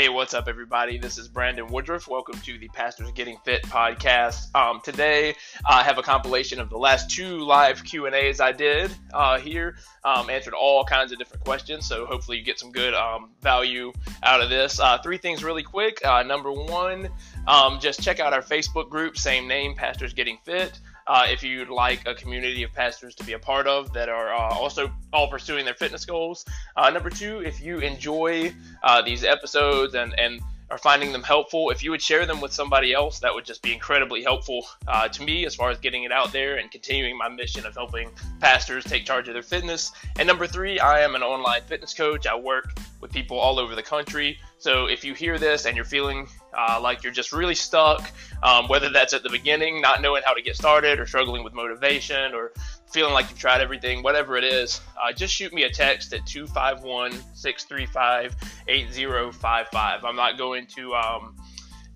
Hey, what's up, everybody? This is Brandon Woodruff. Welcome to the Pastors Getting Fit podcast. Um, today, I have a compilation of the last two live Q and A's I did uh, here. Um, answered all kinds of different questions, so hopefully you get some good um, value out of this. Uh, three things really quick. Uh, number one, um, just check out our Facebook group, same name, Pastors Getting Fit. Uh, if you'd like a community of pastors to be a part of that are uh, also all pursuing their fitness goals. Uh, number two, if you enjoy uh, these episodes and, and are finding them helpful, if you would share them with somebody else, that would just be incredibly helpful uh, to me as far as getting it out there and continuing my mission of helping pastors take charge of their fitness. And number three, I am an online fitness coach. I work with people all over the country. So if you hear this and you're feeling uh, like you're just really stuck, um, whether that's at the beginning, not knowing how to get started, or struggling with motivation, or feeling like you've tried everything, whatever it is, uh, just shoot me a text at 251 635 8055. I'm not going to um,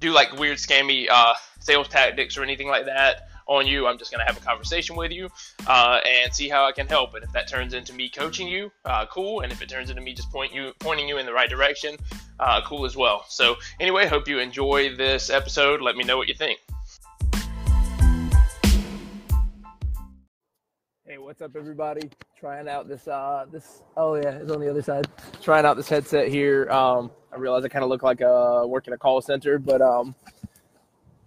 do like weird, scammy uh, sales tactics or anything like that on you. I'm just going to have a conversation with you uh, and see how I can help. And if that turns into me coaching you, uh, cool. And if it turns into me just point you, pointing you in the right direction, uh, cool as well. So anyway, hope you enjoy this episode. Let me know what you think. Hey, what's up, everybody? Trying out this, uh, this, oh yeah, it's on the other side. Trying out this headset here. Um, I realize I kind of look like uh, working a call center, but um,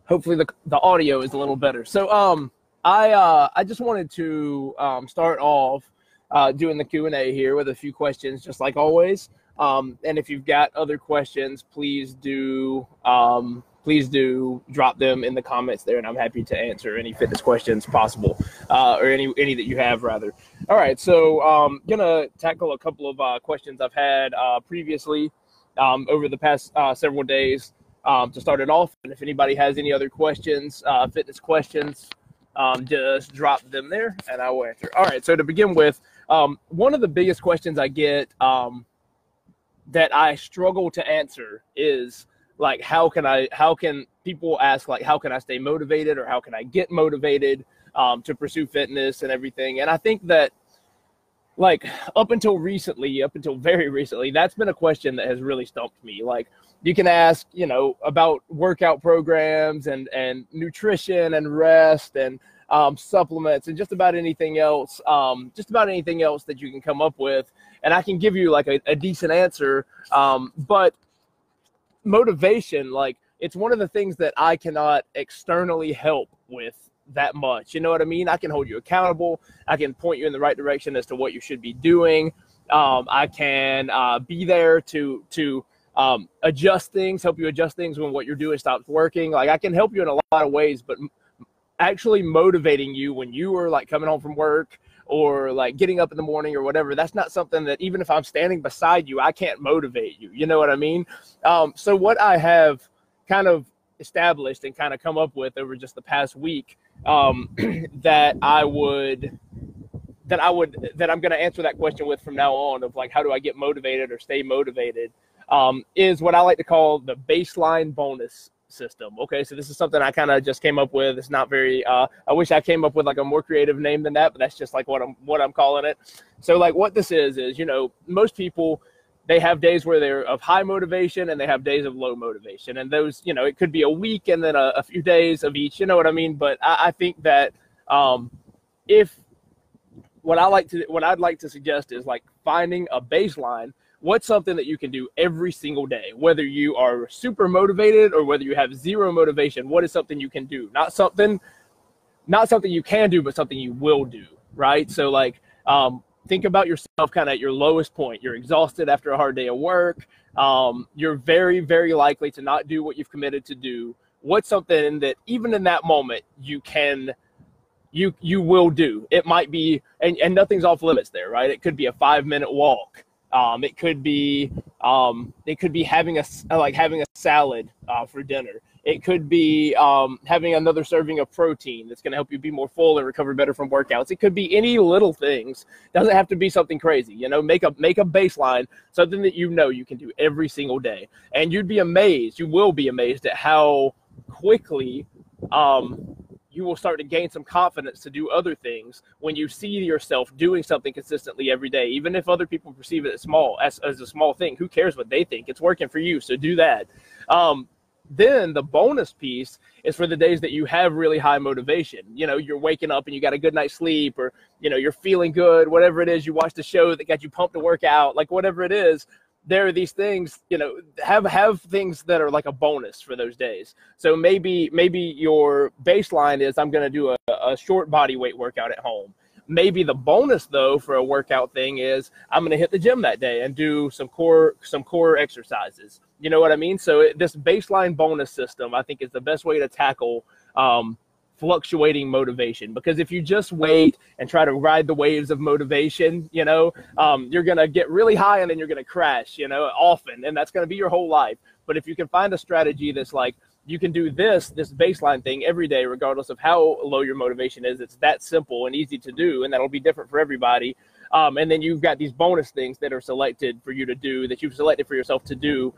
hopefully the the audio is a little better. So, um, I uh, I just wanted to um, start off uh, doing the Q and A here with a few questions, just like always. Um, and if you've got other questions, please do um, please do drop them in the comments there, and I'm happy to answer any fitness questions possible, uh, or any any that you have rather. All right, so um, gonna tackle a couple of uh, questions I've had uh, previously um, over the past uh, several days um, to start it off. And if anybody has any other questions, uh, fitness questions, um, just drop them there, and I will answer. All right, so to begin with, um, one of the biggest questions I get um, that I struggle to answer is like how can i how can people ask like how can i stay motivated or how can i get motivated um, to pursue fitness and everything? And i think that like up until recently up until very recently that's been a question that has really stumped me. Like you can ask you know about workout programs and and nutrition and rest and um, supplements and just about anything else um, just about anything else that you can come up with. And i can give you like a, a decent answer um, but motivation, like it's one of the things that I cannot externally help with that much. You know what I mean? I can hold you accountable. I can point you in the right direction as to what you should be doing. Um, I can uh, be there to to um, adjust things, help you adjust things when what you're doing stops working. Like I can help you in a lot of ways, but actually motivating you when you are like coming home from work or like getting up in the morning or whatever that's not something that even if i'm standing beside you i can't motivate you you know what i mean? Um, so what i have kind of established and kind of come up with over just the past week um, that i would that i would that i'm going to answer that question with from now on of like how do i get motivated or stay motivated um, is what i like to call the baseline bonus system. Okay, so this is something I kind of just came up with. It's not very. Uh, I wish I came up with like a more creative name than that, but that's just like what I'm what I'm calling it. So like what this is is you know most people they have days where they're of high motivation and they have days of low motivation, and those you know it could be a week and then a, a few days of each. You know what I mean? But I, I think that um, if what I like to what I'd like to suggest is like finding a baseline what's something that you can do every single day whether you are super motivated or whether you have zero motivation? What is something you can do? Not something not something you can do but something you will do right? So like um, think about yourself kind of at your lowest point. You're exhausted after a hard day of work. Um, you're very very likely to not do what you've committed to do. What's something that even in that moment you can you you will do? It might be and, and nothing's off limits there right? It could be a five minute walk um, it could be um, it could be having a like having a salad uh, for dinner. It could be um, having another serving of protein that's going to help you be more full and recover better from workouts. It could be any little things. Doesn't have to be something crazy. You know, make a make a baseline, something that you know you can do every single day, and you'd be amazed. You will be amazed at how quickly um, you will start to gain some confidence to do other things when you see yourself doing something consistently every day, even if other people perceive it as small as, as a small thing. Who cares what they think? It's working for you, so do that. Um, then the bonus piece is for the days that you have really high motivation. You know, you're waking up and you got a good night's sleep, or you know, you're feeling good, whatever it is. You watched a show that got you pumped to work out, like whatever it is there are these things you know have have things that are like a bonus for those days. So maybe maybe your baseline is i'm going to do a, a short body weight workout at home. Maybe the bonus though for a workout thing is i'm going to hit the gym that day and do some core some core exercises. You know what i mean? So it, this baseline bonus system i think is the best way to tackle um, fluctuating motivation. Because if you just wait and try to ride the waves of motivation you know um, you're going to get really high and then you're going to crash you know often and that's going to be your whole life. But if you can find a strategy that's like you can do this this baseline thing every day regardless of how low your motivation is it's that simple and easy to do and that'll be different for everybody um, and then you've got these bonus things that are selected for you to do that you've selected for yourself to do,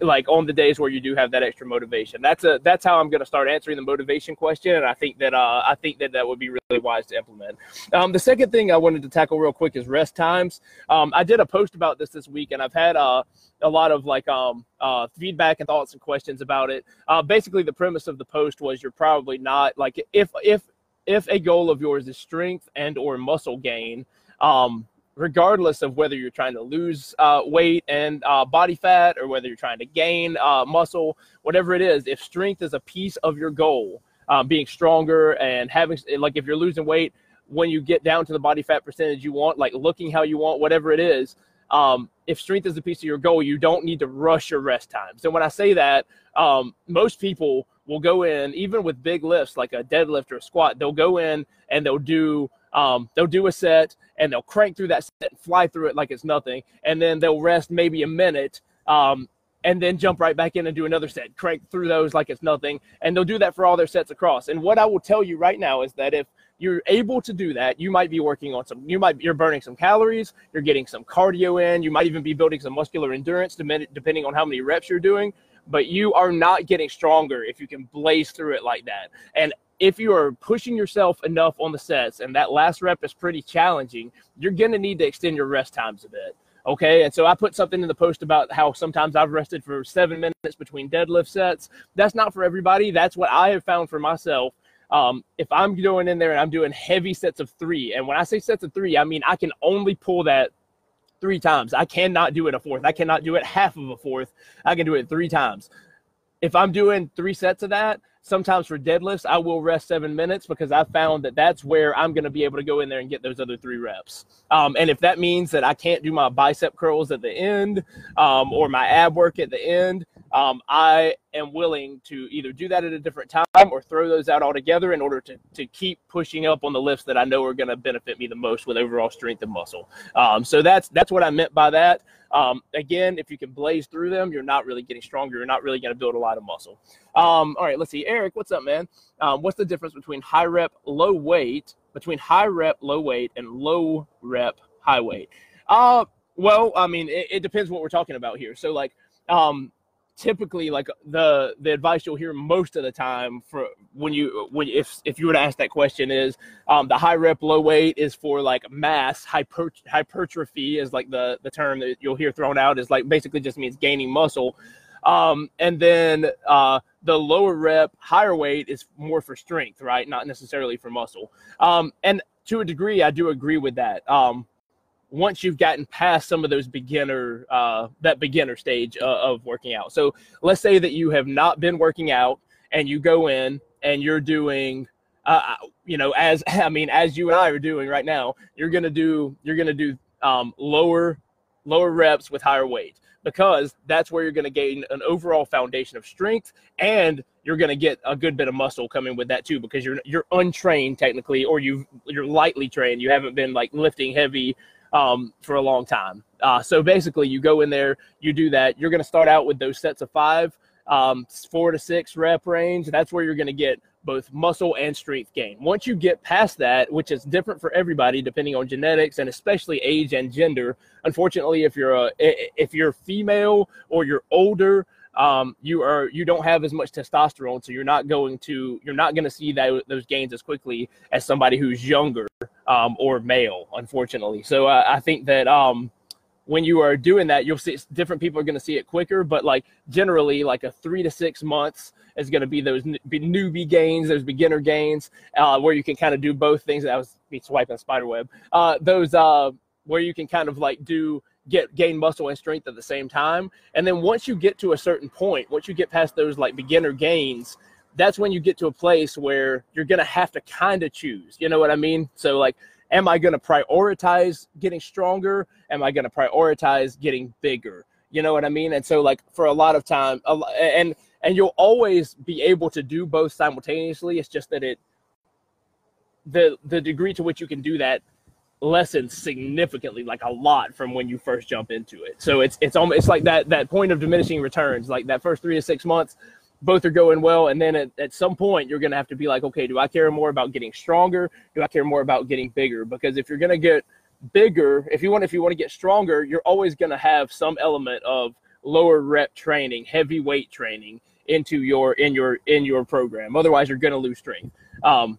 like on the days where you do have that extra motivation. That's a that's how I'm going to start answering the motivation question, and I think that uh, I think that that would be really wise to implement. Um, the second thing I wanted to tackle real quick is rest times. Um, I did a post about this this week, and I've had uh, a lot of like um, uh, feedback and thoughts and questions about it. Uh, basically, the premise of the post was you're probably not like if if if a goal of yours is strength and or muscle gain um, regardless of whether you're trying to lose uh, weight and uh, body fat or whether you're trying to gain uh, muscle, whatever it is, if strength is a piece of your goal, um, being stronger and having, like if you're losing weight, when you get down to the body fat percentage you want, like looking how you want, whatever it is, um, if strength is a piece of your goal, you don't need to rush your rest times. And when I say that, um, most people will go in, even with big lifts like a deadlift or a squat, they'll go in and they'll do um, they'll do a set and they'll crank through that set and fly through it like it's nothing, and then they'll rest maybe a minute. Um, and then jump right back in and do another set, crank through those like it's nothing. And they'll do that for all their sets across. And what I will tell you right now is that if you're able to do that, you might be working on some, you might, you're burning some calories, you're getting some cardio in, you might even be building some muscular endurance depending on how many reps you're doing. But you are not getting stronger if you can blaze through it like that. And if you are pushing yourself enough on the sets and that last rep is pretty challenging, you're going to need to extend your rest times a bit. Okay. And so I put something in the post about how sometimes I've rested for seven minutes between deadlift sets. That's not for everybody. That's what I have found for myself. Um, if I'm going in there and I'm doing heavy sets of three, and when I say sets of three, I mean I can only pull that three times. I cannot do it a fourth. I cannot do it half of a fourth. I can do it three times. If I'm doing three sets of that, sometimes for deadlifts, I will rest seven minutes because I found that that's where I'm going to be able to go in there and get those other three reps. Um, and if that means that I can't do my bicep curls at the end um, or my ab work at the end, um, I am willing to either do that at a different time or throw those out altogether in order to, to keep pushing up on the lifts that I know are going to benefit me the most with overall strength and muscle. Um, so that's that's what I meant by that. Um, again, if you can blaze through them, you're not really getting stronger. You're not really going to build a lot of muscle. Um, all right, let's see. Eric, what's up, man? Um, what's the difference between high rep, low weight, between high rep, low weight, and low rep, high weight? Uh, well, I mean, it, it depends what we're talking about here. So, like, um, typically like the the advice you'll hear most of the time for when you when if if you were to ask that question is um, the high rep low weight is for like mass hyper, hypertrophy is like the the term that you'll hear thrown out is like basically just means gaining muscle. Um, and then uh, the lower rep higher weight is more for strength right? Not necessarily for muscle. Um, and to a degree i do agree with that. Um, once you've gotten past some of those beginner uh, that beginner stage uh, of working out. So let's say that you have not been working out and you go in and you're doing uh, uh you know as I mean as you and I are doing right now, you're to do you're to do um, lower lower reps with higher weight because that's where you're going to gain an overall foundation of strength and you're going to get a good bit of muscle coming with that too because you're you're untrained technically or you you're lightly trained you haven't been like lifting heavy um, for a long time. Uh, so basically, you go in there, you do that. You're going to start out with those sets of five, um, four to six rep range. That's where you're going to get both muscle and strength gain. Once you get past that, which is different for everybody depending on genetics and especially age and gender. Unfortunately, if you're a if you're female or you're older, um, you are you don't have as much testosterone, so you're not going to you're not going to see that those gains as quickly as somebody who's younger um, or male, unfortunately. So uh, I think that um, when you are doing that, you'll see different people are going to see it quicker, but like generally, like a three to six months is going to be those newbie gains, those beginner gains, uh, where you can kind of do both things. I was be swiping spider web. Uh, those uh, where you can kind of like do get gain muscle and strength at the same time. And then once you get to a certain point, once you get past those like beginner gains, that's when you get to a place where you're going to have to kind of choose. You know what I mean? So like am I going to prioritize getting stronger? Am I going to prioritize getting bigger? You know what I mean? And so like for a lot of time and and you'll always be able to do both simultaneously. It's just that it the the degree to which you can do that lessens significantly, like a lot from when you first jump into it. So it's it's almost it's like that that point of diminishing returns, like that first three to six months, both are going well, and then at, at some point you're to have to be like, okay, do I care more about getting stronger? Do I care more about getting bigger? Because if you're to get bigger, if you want if you want to get stronger, you're always to have some element of lower rep training, heavy weight training into your in your in your program. Otherwise, you're to lose strength. Um,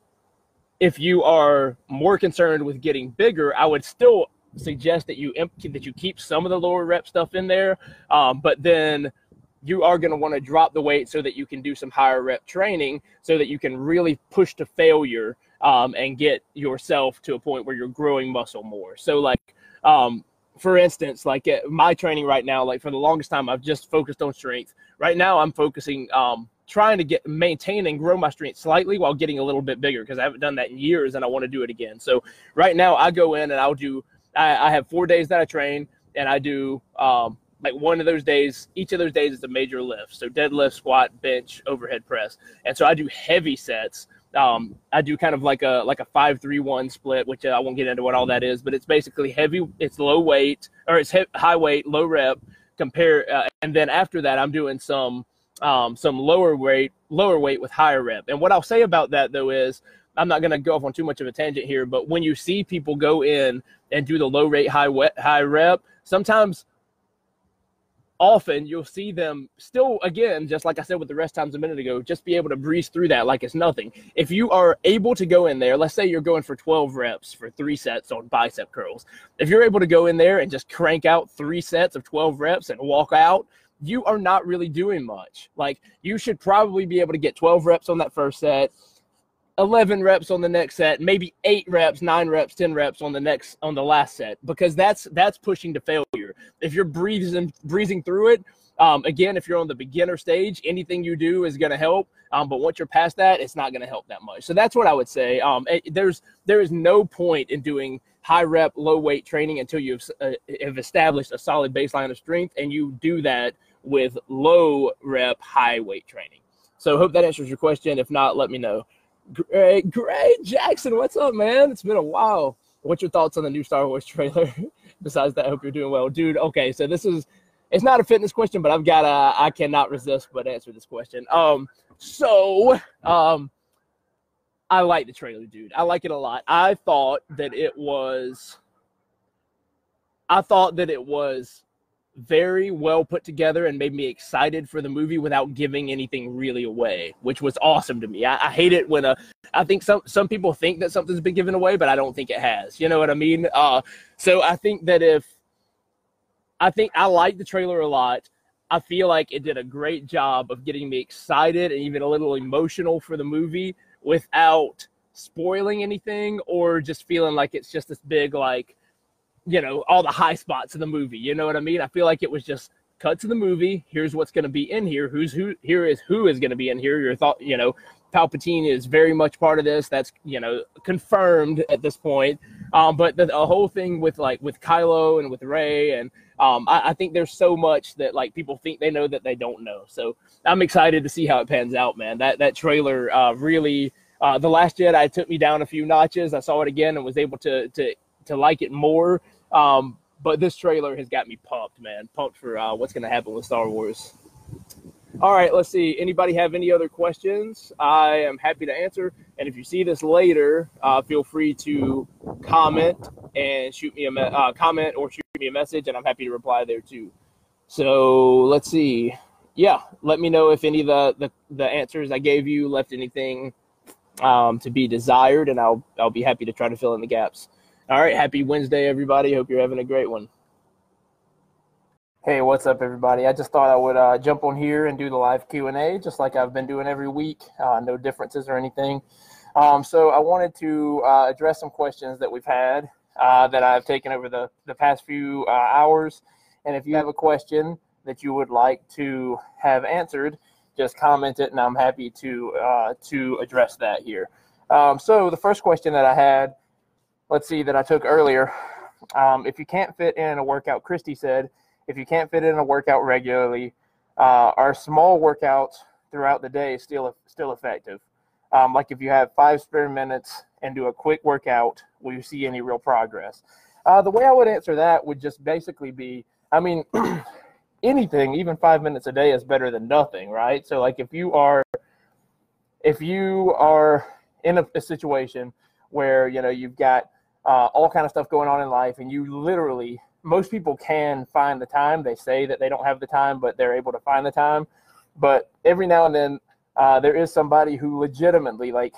if you are more concerned with getting bigger, I would still suggest that you that you keep some of the lower rep stuff in there, um, but then you are going to want to drop the weight so that you can do some higher rep training, so that you can really push to failure um, and get yourself to a point where you're growing muscle more. So, like, um, for instance, like my training right now, like for the longest time, I've just focused on strength. Right now, I'm focusing um, trying to get maintain and grow my strength slightly while getting a little bit bigger because I haven't done that in years and I want to do it again. So right now I go in and I'll do I, I have four days that I train and I do um, like one of those days each of those days is a major lift. So deadlift squat bench overhead press. And so i do heavy sets. Um, i do kind of like a like a five three one split which i won't get into what all that is but it's basically heavy it's low weight or it's high weight low rep compare uh, and then after that i'm doing some um, some lower weight, lower weight with higher rep. And what I'll say about that though is I'm not going to go off on too much of a tangent here, but when you see people go in and do the low rate, high wet, high rep, sometimes often you'll see them still again just like i said with the rest times a minute ago just be able to breeze through that like it's nothing if you are able to go in there let's say you're going for 12 reps for three sets on bicep curls if you're able to go in there and just crank out three sets of 12 reps and walk out you are not really doing much. Like you should probably be able to get 12 reps on that first set, 11 reps on the next set, maybe 8 reps, 9 reps, 10 reps on the next on the last set because that's that's pushing to failure. If you're breathing breezing through it, um, again, if you're on the beginner stage, anything you do is going to help. Um, but once you're past that, it's not going to help that much. So that's what I would say. Um, it, there's there is no point in doing high rep, low weight training until you've uh, have established a solid baseline of strength, and you do that with low rep, high weight training. So hope that answers your question. If not, let me know. Great, great, Jackson. What's up, man? It's been a while. What's your thoughts on the new Star Wars trailer? Besides that, I hope you're doing well, dude. Okay, so this is it's not a fitness question, but I've got a I cannot resist but answer this question. Um, so um, I like the trailer, dude. I like it a lot. I thought that it was. I thought that it was very well put together and made me excited for the movie without giving anything really away, which was awesome to me. I, I, hate it when a I think some some people think that something's been given away, but I don't think it has. You know what I mean? Uh, so I think that if I think I like the trailer a lot. I feel like it did a great job of getting me excited and even a little emotional for the movie without spoiling anything or just feeling like it's just this big like you know, all the high spots of the movie. You know what I mean? I feel like it was just cut to the movie. Here's what's going to be in here. Who's who? Here is who is going to be in here. Your thought, you know, Palpatine is very much part of this. That's you know confirmed at this point. Um, but the, the, whole thing with like with Kylo and with Rey and um, I, I, think there's so much that like people think they know that they don't know. So I'm excited to see how it pans out, man. That that trailer uh, really. Uh, the Last Jedi took me down a few notches. I saw it again and was able to to to like it more. Um, but this trailer has got me pumped, man. Pumped for uh, what's going to happen with Star Wars. All right, let's see. Anybody have any other questions? I am happy to answer. And if you see this later, uh, feel free to comment and shoot me a me- uh, comment or shoot me a message, and I'm happy to reply there too. So let's see. yeah, let me know if any of the, the, the answers I gave you left anything um, to be desired, and I'll I'll be happy to try to fill in the gaps. All right, happy Wednesday, everybody. Hope you're having a great one. Hey, what's up, everybody? I just thought I would uh, jump on here and do the live Q and A, just like I've been doing every week. Uh, no differences or anything. Um, so I wanted to uh, address some questions that we've had uh, that I've taken over the the past few uh, hours. And if you have a question that you would like to have answered, just comment it, and I'm happy to uh, to address that here. Um, so the first question that I had, let's see, that I took earlier. Um, if you can't fit in a workout, Christy said, if you can't fit in a workout regularly, uh, are small workouts throughout the day still still effective? Um, like if you have five spare minutes and do a quick workout, will you see any real progress? Uh, the way I would answer that would just basically be, I mean, anything, even five minutes a day is better than nothing, right? So like if you are if you are in a, a situation where you know you've got uh, all kind of stuff going on in life and you literally most people can find the time. They say that they don't have the time but they're able to find the time. But every now and then uh, there is somebody who legitimately like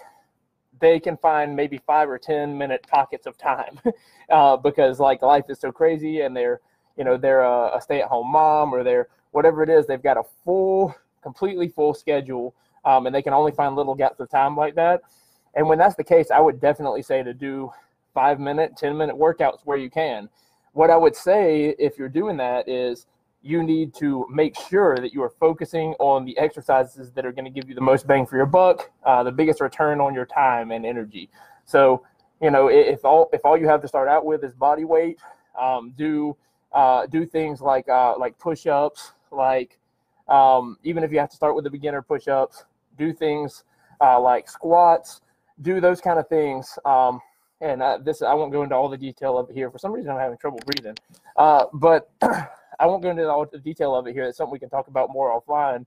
they can find maybe five or ten minute pockets of time uh, because like life is so crazy and they're you know they're a, a stay-at-home mom or they're whatever it is they've got a full completely full schedule um, and they can only find little gaps of time like that. And when that's the case i would definitely say to do five minute ten minute workouts where you can what i would say if you're doing that is you need to make sure that you are focusing on the exercises that are going to give you the most bang for your buck uh, the biggest return on your time and energy so you know if all if all you have to start out with is body weight um, do uh, do things like uh, like push-ups, like um, even if you have to start with the beginner push-ups, do things uh, like squats, do those kind of things. Um, and this I won't go into all the detail of it here. For some reason, I'm having trouble breathing, uh, but I won't go into all the detail of it here. It's something we can talk about more offline.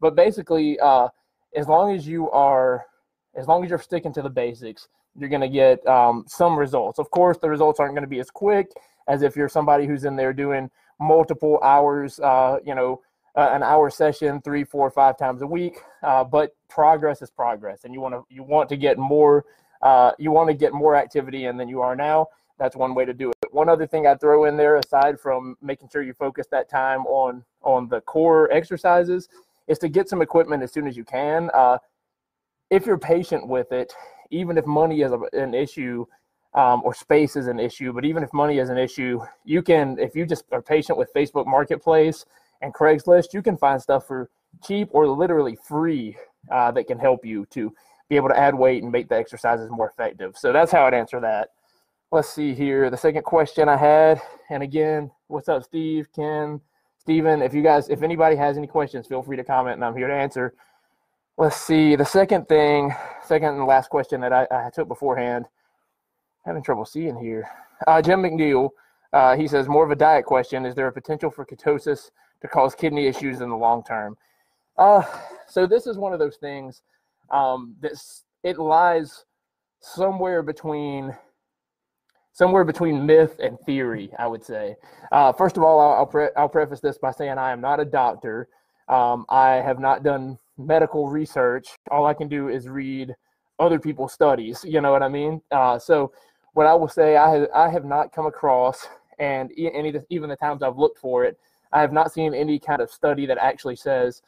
But basically, uh, as long as you are, as long as you're sticking to the basics, you're going to get um, some results. Of course, the results aren't going to be as quick as if you're somebody who's in there doing multiple hours, uh, you know, uh, an hour session three, four, five times a week. Uh, but progress is progress, and you want to you want to get more uh, you want to get more activity in than you are now. That's one way to do it. One other thing I'd throw in there, aside from making sure you focus that time on on the core exercises, is to get some equipment as soon as you can. Uh, if you're patient with it, even if money is an issue, um, or space is an issue. But even if money is an issue, you can, if you just are patient with Facebook Marketplace and Craigslist, you can find stuff for cheap or literally free uh, that can help you to be able to add weight and make the exercises more effective. So that's how I'd answer that. Let's see here. The second question I had, and again, what's up, Steve, Ken, Steven? If you guys, if anybody has any questions, feel free to comment and I'm here to answer. Let's see. The second thing, second and last question that I, I took beforehand having trouble seeing here. Uh, Jim McNeil, uh, he says, more of a diet question. Is there a potential for ketosis to cause kidney issues in the long term? Uh, so this is one of those things um, that it lies somewhere between somewhere between myth and theory, I would say. Uh, first of all, I'll, I'll, pre- I'll, preface this by saying I am not a doctor. Um, I have not done medical research. All I can do is read other people's studies. You know what I mean? Uh, so what I will say, I have, I have not come across, and any even the times I've looked for it, I have not seen any kind of study that actually says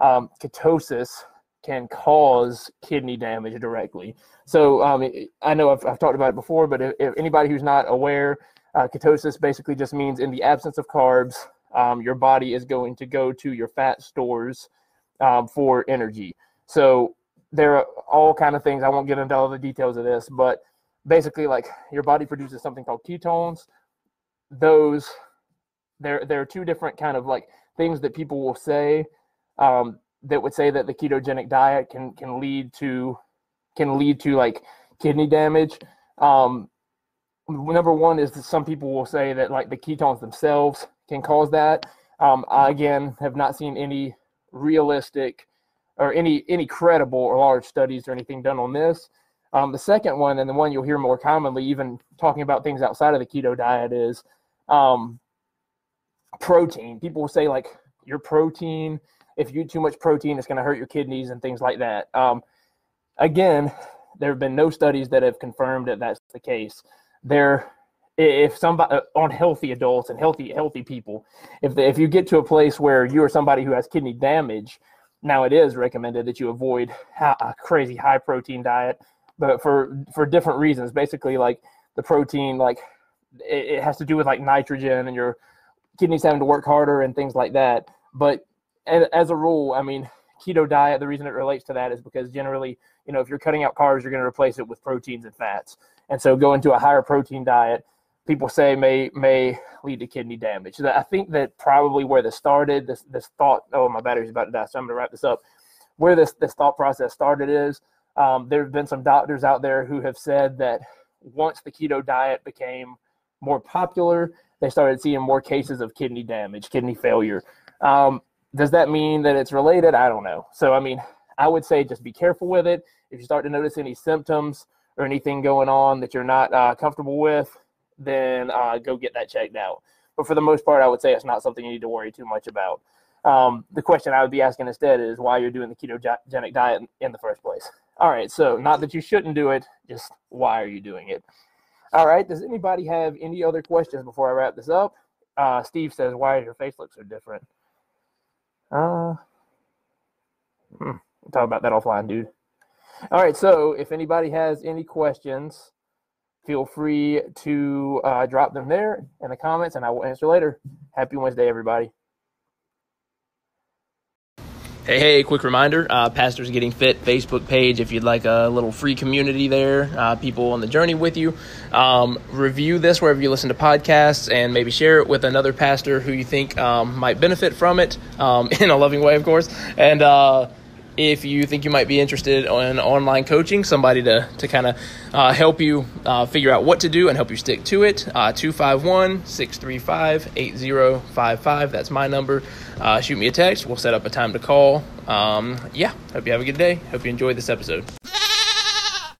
um, ketosis can cause kidney damage directly. So um, I know I've, I've, talked about it before, but if, if anybody who's not aware, uh, ketosis basically just means in the absence of carbs, um, your body is going to go to your fat stores um, for energy. So there are all kind of things. I won't get into all the details of this, but basically like your body produces something called ketones those there there are two different kind of like things that people will say um, that would say that the ketogenic diet can can lead to can lead to like kidney damage. Um, number one is that some people will say that like the ketones themselves can cause that. Um, i again have not seen any realistic or any any credible or large studies or anything done on this. Um, the second one, and the one you'll hear more commonly, even talking about things outside of the keto diet, is um, protein. People will say like your protein if you eat too much protein, it's going to hurt your kidneys and things like that. Um, again, there have been no studies that have confirmed that that's the case. There, if somebody uh, on healthy adults and healthy healthy people, if if you get to a place where you are somebody who has kidney damage, now it is recommended that you avoid a crazy high protein diet, but for for different reasons. Basically, like the protein, like it, it has to do with like nitrogen and your kidneys having to work harder and things like that. But as a rule, I mean, keto diet, the reason it relates to that is because generally, you know, if you're cutting out carbs, you're going to replace it with proteins and fats. And so going to a higher protein diet, people say may may lead to kidney damage. So I think that probably where this started, this this thought, oh, my battery's about to die, so I'm going to wrap this up. Where this this thought process started is um, there have been some doctors out there who have said that once the keto diet became more popular, they started seeing more cases of kidney damage, kidney failure. Um, does that mean that it's related? I don't know. So, I mean, I would say just be careful with it. If you start to notice any symptoms or anything going on that you're not uh, comfortable with, then uh, go get that checked out. But for the most part, I would say it's not something you need to worry too much about. Um, the question I would be asking instead is why you're doing the ketogenic diet in the first place. All right, so not that you shouldn't do it, just why are you doing it? All right, does anybody have any other questions before I wrap this up? Uh, Steve says, why does your face look so different? Uh, hmm, talk about that offline, dude. All right, so if anybody has any questions, feel free to uh, drop them there in the comments and I will answer later. Happy Wednesday, everybody. Hey, hey, quick reminder uh, Pastors Getting Fit Facebook page if you'd like a little free community there, uh, people on the journey with you. Um, review this wherever you listen to podcasts and maybe share it with another pastor who you think um, might benefit from it um, in a loving way, of course. And, uh, if you think you might be interested in online coaching, somebody to, to kind of uh, help you uh, figure out what to do and help you stick to it, uh, 251 635 8055. That's my number. Uh, shoot me a text. We'll set up a time to call. Um, yeah, hope you have a good day. Hope you enjoyed this episode.